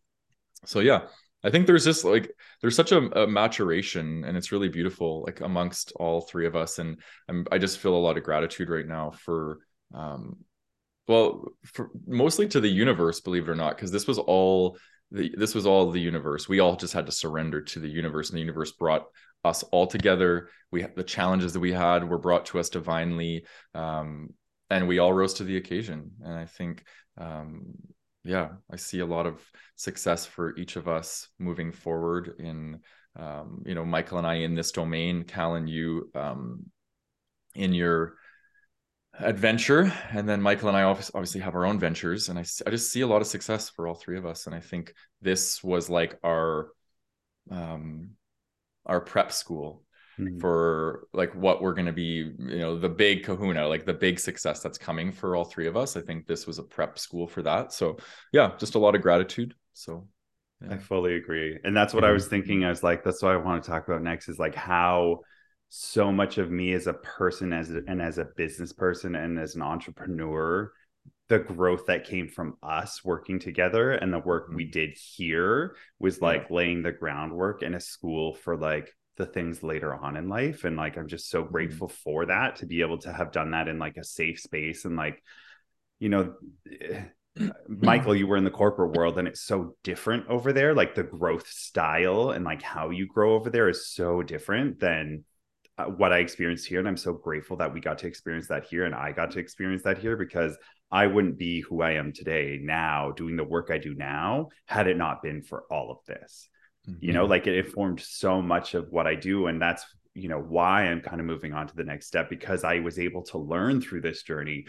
Speaker 3: so yeah I think there's just like there's such a, a, maturation and it's really beautiful like amongst all three of us and I'm, I just feel a lot of gratitude right now for um well for mostly to the universe believe it or not because this was all the this was all the universe. We all just had to surrender to the universe and the universe brought us all together. We the challenges that we had were brought to us divinely um and we all rose to the occasion and I think um yeah, I see a lot of success for each of us moving forward in, um, you know, Michael and I in this domain, Calan, you um, in your adventure, and then Michael and I obviously have our own ventures, and I, I just see a lot of success for all three of us, and I think this was like our um, our prep school mm-hmm. for like what we're going to be you know the big kahuna like the big success that's coming for all three of us i think this was a prep school for that so yeah just a lot of gratitude so
Speaker 1: yeah. i fully agree and that's what i was thinking i was like that's what i want to talk about next is like how so much of me as a person as a, and as a business person and as an entrepreneur the growth that came from us working together and the work we mm-hmm. did here was like yeah. laying the groundwork in a school for like the things later on in life and like i'm just so mm-hmm. grateful for that to be able to have done that in like a safe space and like you know eh, michael you were in the corporate world and it's so different over there. Like the growth style and like how you grow over there is so different than uh, what i experienced here and i'm so grateful that we got to experience that here and i got to experience that here because i wouldn't be who i am today now doing the work i do now had it not been for all of this mm-hmm. you know like it informed so much of what i do and that's you know why i'm kind of moving on to the next step because i was able to learn through this journey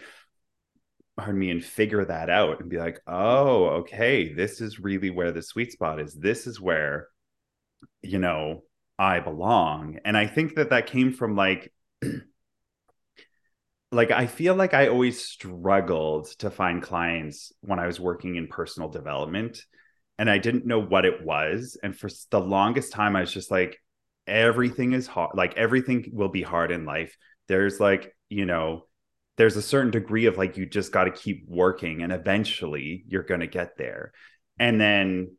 Speaker 1: pardon me and figure that out and be like oh okay this is really where the sweet spot is this is where you know i belong and i think that that came from like like I feel like I always struggled to find clients when I was working in personal development and I didn't know what it was. And for the longest time, I was just like, everything is hard. Like everything will be hard in life. There's like, you know, there's a certain degree of like, you just got to keep working and eventually you're going to get there. And then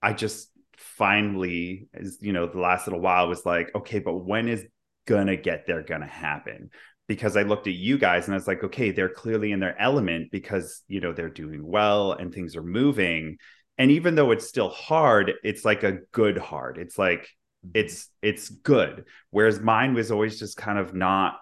Speaker 1: I just finally, as you know, the last little while was like, okay, but when is going to get there going to happen? because I looked at you guys and I was like, okay, they're clearly in their element because, you know, they're doing well and things are moving and even though it's still hard it's like a good hard. It's like mm-hmm. it's it's good. Whereas mine was always just kind of not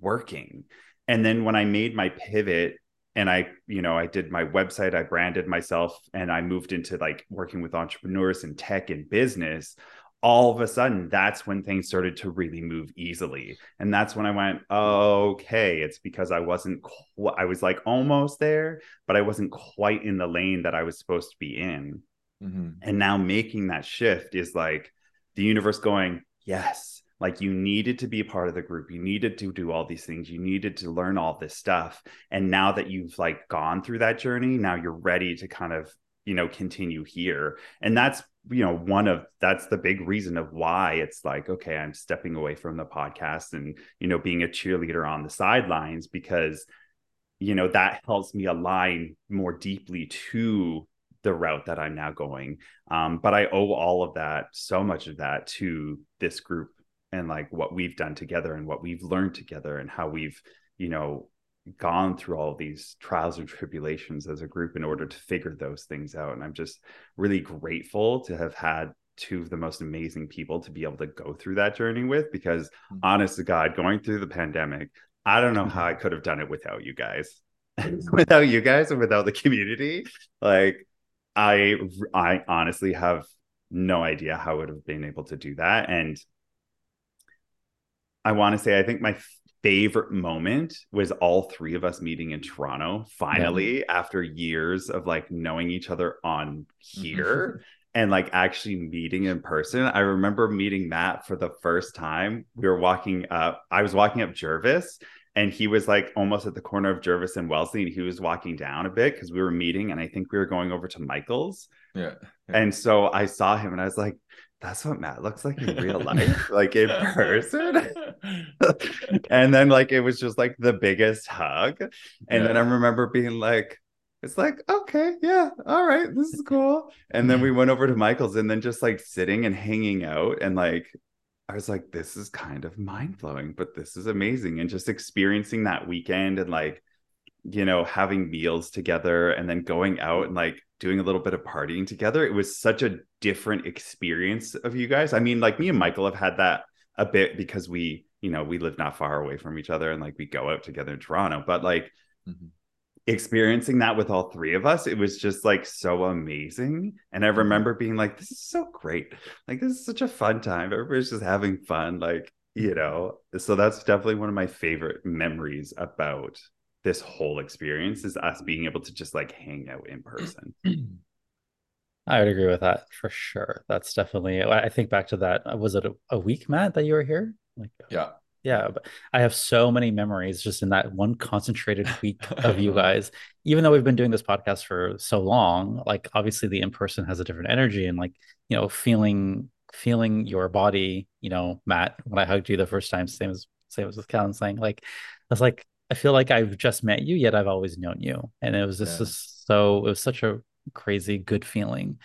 Speaker 1: working. And then when i made my pivot and i you know i did my website i branded myself and i moved into like working with entrepreneurs and tech and business all of a sudden that's when things started to really move easily. And that's when i went okay it's because i wasn't qu- i was like almost there but i wasn't quite in the lane that i was supposed to be in. Mm-hmm. and now making that shift is like the universe going yes like you needed to be a part of the group. You needed to do all these things. You needed to learn all this stuff. And now that you've like gone through that journey now you're ready to kind of you know continue here. And that's you know one of that's the big reason of why it's like okay i'm stepping away from the podcast and you know being a cheerleader on the sidelines because you know that helps me align more deeply to the route that i'm now going. Um, but i owe all of that so much of that to this group and like what we've done together and what we've learned together and how we've you know gone through all these trials and tribulations as a group in order to figure those things out and i'm just really grateful to have had two of the most amazing people to be able to go through that journey with because
Speaker 3: Mm-hmm.
Speaker 1: honest to God, going through the pandemic, I don't know how I could have done it without you guys. without you guys and without the community. Like I I honestly have no idea how I would have been able to do that. And I want to say I think my favorite moment was all three of us meeting in Toronto finally after years of like knowing each other on mm-hmm. here and like actually meeting in person. I remember meeting Matt for the first time. We were walking up, I was walking up Jarvis and he was like almost at the corner of Jarvis and Wellesley and he was walking down a bit because we were meeting and I think we were going over to Michael's.
Speaker 3: Yeah.
Speaker 1: And so I saw him and I was like, that's what Matt looks like in real life, like in person. and then like it was just like the biggest hug. And then I remember being like, it's like, okay, yeah, all right, this is cool. And then we went over to Michael's and then just like sitting and hanging out and like I was like, this is kind of mind blowing, but this is amazing. And just experiencing that weekend and like, you know, having meals together and then going out and like doing a little bit of partying together. It was such a different experience of you guys. I mean, like me and Michael have had that a bit because we, you know, we live not far away from each other and like we go out together in Toronto, but like
Speaker 3: Mhm.
Speaker 1: experiencing that with all three of us, it was just like so amazing. And I remember being like, this is so great. Like, this is such a fun time. Everybody's just having fun. Like, you know, so that's definitely one of my favorite memories about this whole experience is us being able to just like hang out in person.
Speaker 2: I would agree with that for sure. That's definitely. I I think back to that. uh, Was it a, a week, Matt, that you were here? Like,
Speaker 3: Yeah.
Speaker 2: yeah. But I have so many memories just in that one concentrated week of you guys. Even though we've been doing this podcast for so long, like obviously the in person has a different energy and like you know feeling feeling your body. You know, Matt, when I hugged you the first time, same as same as with Calan saying, like I was like, I feel like I've just met you, yet I've always known you, and it was just,
Speaker 3: Yeah.
Speaker 2: just so it was such a crazy good feeling.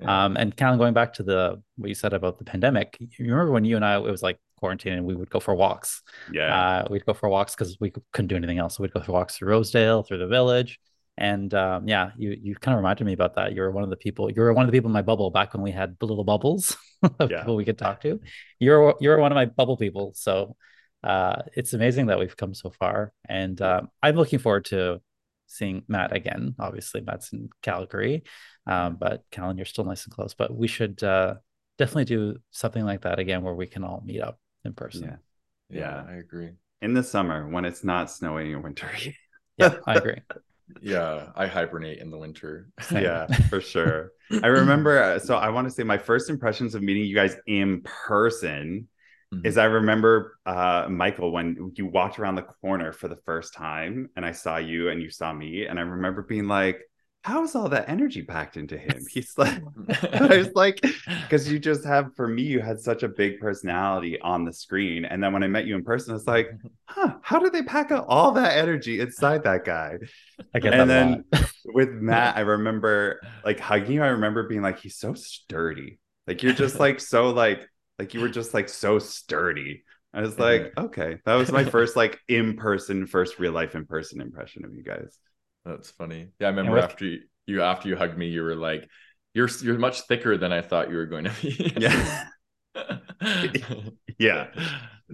Speaker 3: Yeah.
Speaker 2: Um, and Calan, going back to the what you said about the pandemic, you remember when you and I it was like quarantine and we would go for walks.
Speaker 1: Yeah.
Speaker 2: Uh, we'd go for walks because we couldn't do anything else. So we'd go for walks through Rosedale, through the village. And um, yeah, you you kind of reminded me about that. You were one of the people. You were one of the people in my bubble back when we had the little bubbles of
Speaker 1: Yeah.
Speaker 2: people we could talk to. You're you're one of my bubble people. So uh, it's amazing that we've come so far. And um, I'm looking forward to seeing Matt again. Obviously, Matt's in Calgary, um, but Calan, you're still nice and close. But we should uh, definitely do something like that again, where we can all meet up in person.
Speaker 1: Yeah.
Speaker 3: yeah. I agree.
Speaker 1: In the summer when it's not snowy or wintry.
Speaker 2: yeah I agree.
Speaker 3: Yeah. I hibernate in the winter.
Speaker 1: Yeah, for sure. I remember, uh, so I want to say my first impressions of meeting you guys in person
Speaker 3: Mhm.
Speaker 1: is I remember uh, Michael when you walked around the corner for the first time and I saw you and you saw me. And I remember being like, how's all that energy packed into him? He's like, I was like, because you just have, for me, you had such a big personality on the screen. And then when I met you in person, it's like, huh, how did they pack out all that energy inside that guy?
Speaker 2: I get
Speaker 1: And then- with Matt, I remember like hugging you. I remember being like, he's so sturdy. Like you're just like so like like you were just like so sturdy. I was like, okay, that was my first like in person, first real life in person impression of you guys.
Speaker 3: That's funny. Yeah, I remember
Speaker 2: with-
Speaker 3: after you, you after you hugged me, you were like, "You're you're much thicker than I thought you were going to be."
Speaker 1: Yeah, yeah,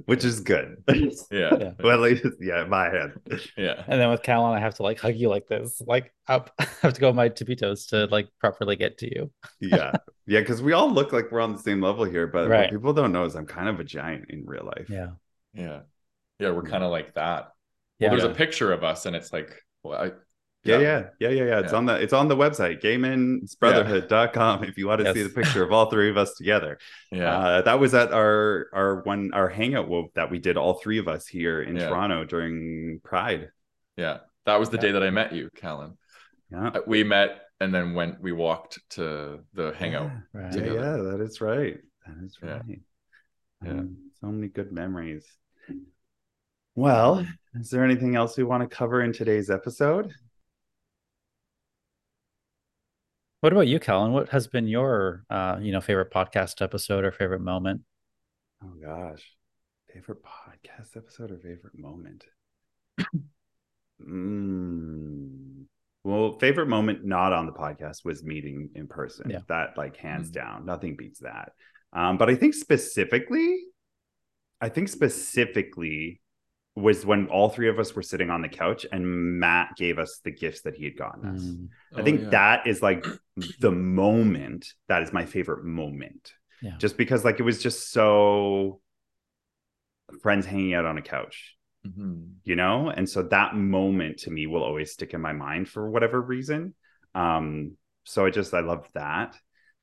Speaker 1: which is good.
Speaker 3: yeah,
Speaker 2: Yeah.
Speaker 1: well, at least yeah, in my head.
Speaker 3: yeah,
Speaker 2: And then with Calan, I have to like hug you like this, like up. I have to go on my tippy toes to like properly get to you.
Speaker 1: Yeah, yeah, because we all look like we're on the same level here, but what
Speaker 2: Right.
Speaker 1: people don't know is I'm kind of a giant in real life.
Speaker 2: Yeah.
Speaker 3: yeah, yeah. We're kind of like that.
Speaker 2: Yeah.
Speaker 3: Well, there's
Speaker 1: Yeah.
Speaker 3: a picture of us, and it's like, well, I,
Speaker 1: Yeah, yeah, yeah, yeah, yeah. It's
Speaker 3: Yeah.
Speaker 1: on the it's on the website, gaymensbrotherhood.com if you want to see the picture of all three of us together.
Speaker 3: yeah,
Speaker 1: Uh, that was at our our one our hangout that we did all three of us here in
Speaker 3: Yeah.
Speaker 1: Toronto during Pride.
Speaker 3: yeah. That was the
Speaker 2: Yeah.
Speaker 3: day that I met you, Calan.
Speaker 1: Yeah.
Speaker 3: Uh, We met, and then went. We walked to the hangout.
Speaker 1: Yeah,
Speaker 2: Right.
Speaker 1: yeah,
Speaker 3: together.
Speaker 1: yeah, that is right. That is right.
Speaker 3: Yeah.
Speaker 1: Um, so many good memories. Well, is there anything else we want to cover in today's episode?
Speaker 2: What about you, Calan? What has been your uh, you know, favorite podcast episode or favorite moment?
Speaker 1: Oh gosh. Favorite podcast episode or favorite moment? mm. Well, favorite moment not on the podcast was meeting in person.
Speaker 2: Yeah.
Speaker 1: That like hands
Speaker 3: Mm.
Speaker 1: down, nothing beats that. Um, but I think specifically, I think specifically was when all three of us were sitting on the couch and Matt gave us the gifts that he had gotten us.
Speaker 2: Mm,
Speaker 1: I
Speaker 3: Oh,
Speaker 1: think
Speaker 3: yeah.
Speaker 1: that is like the moment that is my favorite moment.
Speaker 2: Yeah.
Speaker 1: Just because like it was just so friends hanging out on a couch,
Speaker 3: Mhm.
Speaker 1: you know? And so that moment to me will always stick in my mind for whatever reason. Um so I just I love that.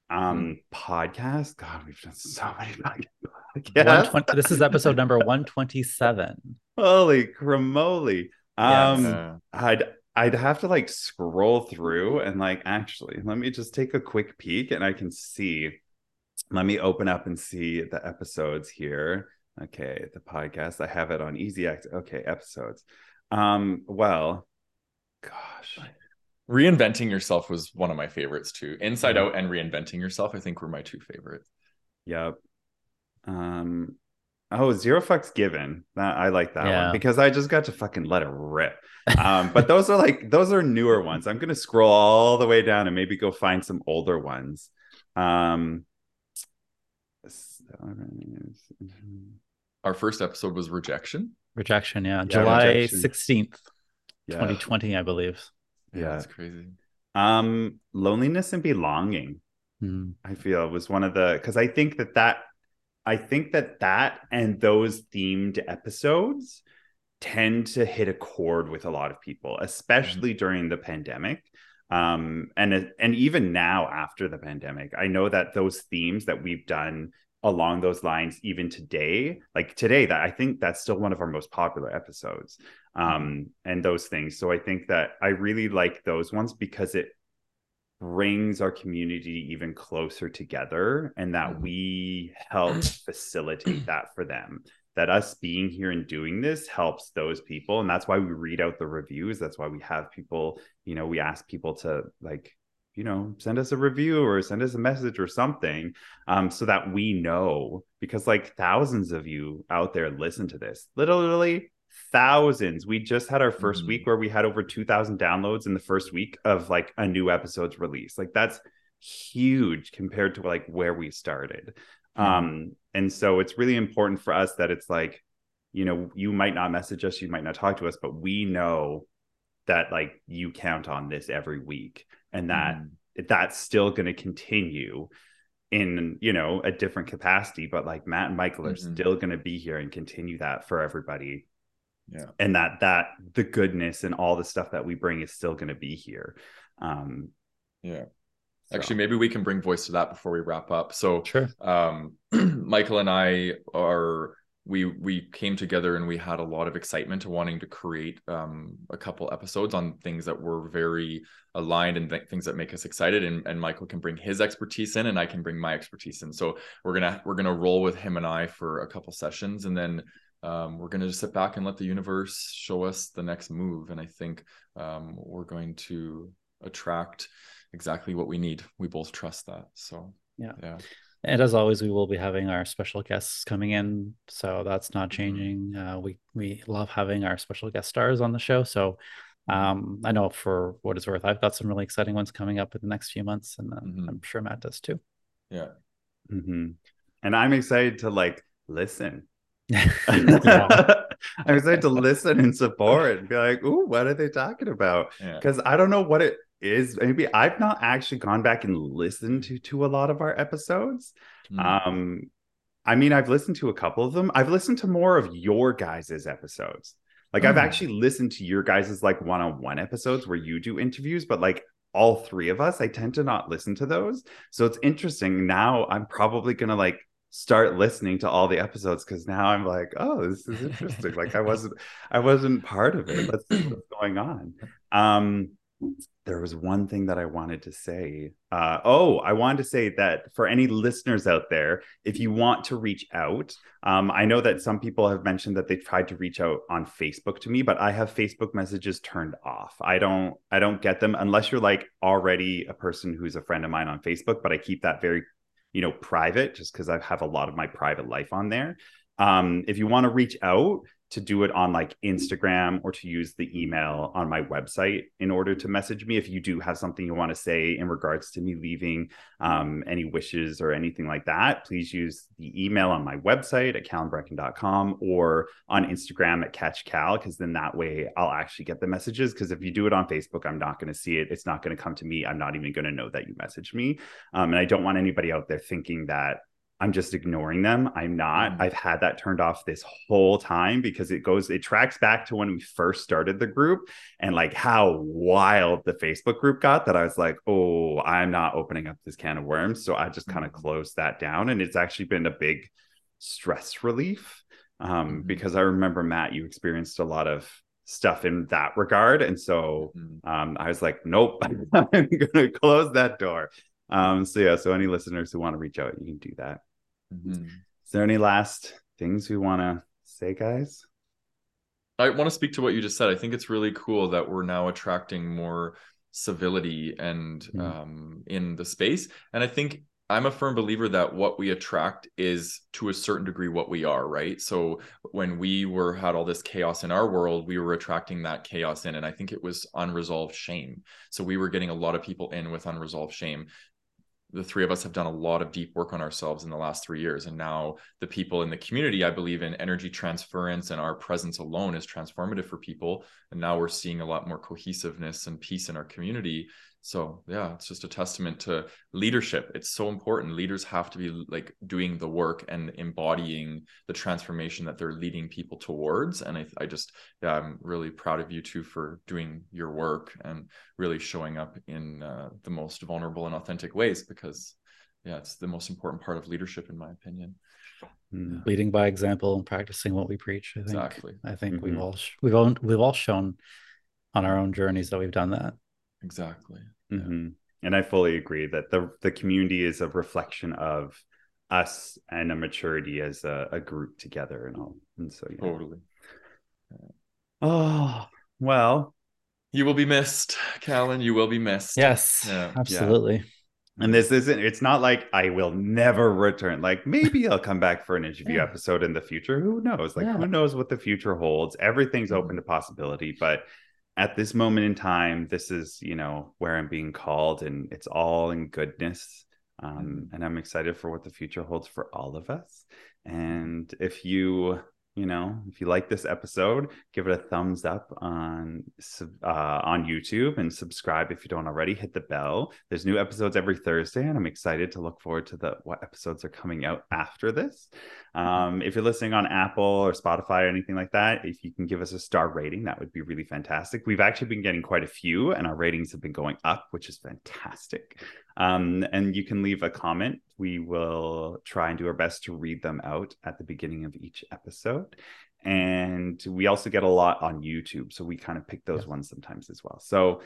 Speaker 1: Um podcast, god, we've done so many podcasts.
Speaker 2: this is episode number 127.
Speaker 1: Holy cramoly. Um
Speaker 2: Yes.
Speaker 1: I'd I'd have to like scroll through and like actually let me just take a quick peek and I can see. Let me open up and see the episodes here. Okay, the podcast. I have it on Easy Act. Okay, episodes. Um, well, gosh.
Speaker 3: Reinventing yourself was one of my favorites too. Inside
Speaker 1: Yeah.
Speaker 3: Out and Reinventing Yourself, I think were my two favorites.
Speaker 1: Yep. Um oh, zero fucks given. That I like that
Speaker 2: Yeah.
Speaker 1: one because I just got to fucking let it rip. Um, but those are like those are newer ones. I'm gonna scroll all the way down and maybe go find some older ones. Um
Speaker 3: Our first episode was Rejection.
Speaker 2: Rejection, yeah.
Speaker 1: Yeah,
Speaker 2: July
Speaker 1: rejection.
Speaker 2: 16th,
Speaker 1: yeah.
Speaker 2: 2020, I believe.
Speaker 1: Yeah.
Speaker 3: that's crazy.
Speaker 1: Um loneliness and belonging.
Speaker 2: Mm,
Speaker 1: I feel was one of the because I think that that I think that that and those themed episodes tend to hit a chord with a lot of people, especially during the pandemic. Um, and and even now after the pandemic, I know that those themes that we've done along those lines, even today, like today, that I think that's still one of our most popular episodes. Um, and those things. So I think that I really like those ones because it brings our community even closer together and that
Speaker 3: Mhm.
Speaker 1: we help facilitate that for them that us being here and doing this helps those people and that's why we read out the reviews that's why we have people you know we ask people to like you know send us a review or send us a message or something um so that we know because like thousands of you out there listen to this. Literally thousands. We just had our 1st
Speaker 3: Mhm.
Speaker 1: week where we had over 2000 downloads in the first week of like a new episode's release. Like that's huge compared to like where we started.
Speaker 3: Mhm.
Speaker 1: um and so it's really important for us that it's like you know you might not message us you might not talk to us but we know that like you count on this every week and that
Speaker 3: Mhm.
Speaker 1: that's still going to continue in you know a different capacity but like matt and michael are
Speaker 3: Mhm.
Speaker 1: still going to be here and continue that for everybody
Speaker 3: Yeah.
Speaker 1: and that that the goodness and all the stuff that we bring is still going to be here um
Speaker 3: Yeah.
Speaker 1: so-
Speaker 3: Actually, maybe we can bring voice to that before we wrap up. So
Speaker 2: sure.
Speaker 3: um michael and i are we we came together and we had a lot of excitement to wanting to create um a couple episodes on things that were very aligned and th- things that make us excited and, and michael can bring his expertise in and i can bring my expertise in. So we're gonna we're gonna roll with him and i for a couple sessions and then um, we're gonna just sit back and let the universe show us the next move. And i think um, we're going to attract exactly what we need. We both trust that. So
Speaker 2: Yeah.
Speaker 3: yeah
Speaker 2: And as always, we will be having our special guests coming in, so that's not
Speaker 3: Mm-hmm.
Speaker 2: changing. Uh, we we love having our special guest stars on the show. So
Speaker 3: Mm-hmm.
Speaker 2: um, I know for what it's worth, I've got some really exciting ones coming up in the next few months, and
Speaker 3: Mhm.
Speaker 2: I'm sure Matt does too.
Speaker 3: yeah
Speaker 1: mhm. and i'm excited to like listen
Speaker 2: Yeah.
Speaker 1: I'm excited to listen and support and be like, ooh, what are they talking about?
Speaker 3: yeah
Speaker 1: Because I don't know what it is. Maybe I've not actually gone back and listened to to a lot of our episodes.
Speaker 3: Mm.
Speaker 1: Um, I mean, I've listened to a couple of them. I've listened to more of your guys's episodes. Like I've
Speaker 3: Oh.
Speaker 1: actually listened to your guys's like one-on-one episodes where you do interviews, but like all three of us, I tend to not listen to those. So it's interesting. Now I'm probably gonna like start listening to all the episodes because now I'm like, oh, this is interesting. like I wasn't I wasn't part of it. Let's see what's going on. Um there was one thing that I wanted to say. Uh, oh, I wanted to say that for any listeners out there, if you want to reach out, um, I know that some people have mentioned that they tried to reach out on Facebook to me, but I have Facebook messages turned off. I don't, I don't get them unless you're like already a person who's a friend of mine on Facebook. But I keep that very, you know, private, just because I have a lot of my private life on there. Um, if you want to reach out, to do it on like Instagram or to use the email on my website in order to message me if you do have something you want to say in regards to me leaving um, any wishes or anything like that. Please use the email on my website at calanbreckon.com or on Instagram at catchcal because then that way I'll actually get the messages. Because if you do it on Facebook, I'm not going to see it. It's not going to come to me. I'm not even going to know that you messaged me. Um, and I don't want anybody out there thinking that I'm just ignoring them. I'm not. Mm-hmm. I've had that turned off this whole time because it goes, it tracks back to when we first started the group and like how wild the Facebook group got that I was like, oh, I'm not opening up this can of worms. So I just kind of closed that down. And it's actually been a big stress relief um, mm-hmm. because I remember, Matt, you experienced a lot of stuff in that regard. And so mm-hmm. um, I was like, nope, I'm going to close that door. Um, so yeah, so any listeners who want to reach out, you can do that. Mm-hmm. Is there any last things we want to say, guys?
Speaker 3: I want to speak to what you just said. I think it's really cool that we're now attracting more civility and mm-hmm. um, in the space. And I think I'm a firm believer that what we attract is to a certain degree what we are, right? So when we were had all this chaos in our world, we were attracting that chaos in. And I think it was unresolved shame. So we were getting a lot of people in with unresolved shame the three of us have done a lot of deep work on ourselves in the last three years. And now the people in the community, I believe in energy transference and our presence alone is transformative for people. And now we're seeing a lot more cohesiveness and peace in our community so yeah it's just a testament to leadership. It's so important. Leaders have to be like doing the work and embodying the transformation that they're leading people towards and i, I just yeah i'm really proud of you two for doing your work and really showing up in uh, the most vulnerable and authentic ways because yeah it's the most important part of leadership in my opinion.
Speaker 2: Mm. leading by example and practicing what we preach i think.
Speaker 3: Exactly.
Speaker 2: I think mm-hmm. we've all we've all we've all shown on our own journeys that we've done that.
Speaker 3: Exactly.
Speaker 1: Mm-hmm. And I fully agree that the the community is a reflection of us and a maturity as a, a group together and all. And so yeah.
Speaker 3: Totally.
Speaker 1: Oh well.
Speaker 3: You will be missed, Calan. You will be missed.
Speaker 2: Yes. Yeah. Absolutely. Yeah.
Speaker 1: And this isn't, it's not like I will never return. Like maybe I'll come back for an interview yeah. episode in the future. Who knows? Like, yeah. who knows what the future holds? Everything's mm-hmm. open to possibility. But at this moment in time, this is, you know, where I'm being called and it's all in goodness. Um, mm-hmm. and I'm excited for what the future holds for all of us. And if you you know, if you like this episode, give it a thumbs up on uh, on YouTube and subscribe if you don't already. Hit the bell. There's new episodes every Thursday, and I'm excited to look forward to the what episodes are coming out after this. Um, if you're listening on Apple or Spotify or anything like that, if you can give us a star rating, that would be really fantastic. We've actually been getting quite a few, and our ratings have been going up, which is fantastic. Um, and you can leave a comment. We will try and do our best to read them out at the beginning of each episode. And we also get a lot on YouTube. So we kind of pick those yes. ones sometimes as well. So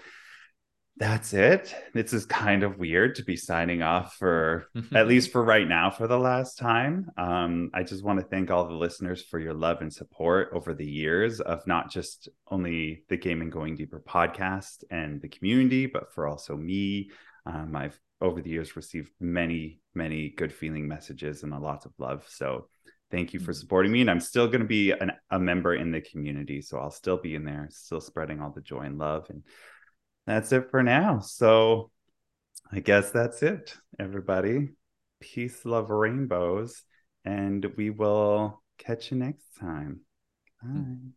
Speaker 1: that's it. This is kind of weird to be signing off for at least for right now for the last time. Um, I just want to thank all the listeners for your love and support over the years of not just only the Gay Men Going Deeper podcast and the community, but for also me, um, I've over the years received many, many good feeling messages and a lot of love. So thank you for mm-hmm. supporting me. And I'm still going to be an, a member in the community. So I'll still be in there, still spreading all the joy and love. And that's it for now. So I guess that's it, everybody. Peace, love, rainbows. And we will catch you next time. Bye.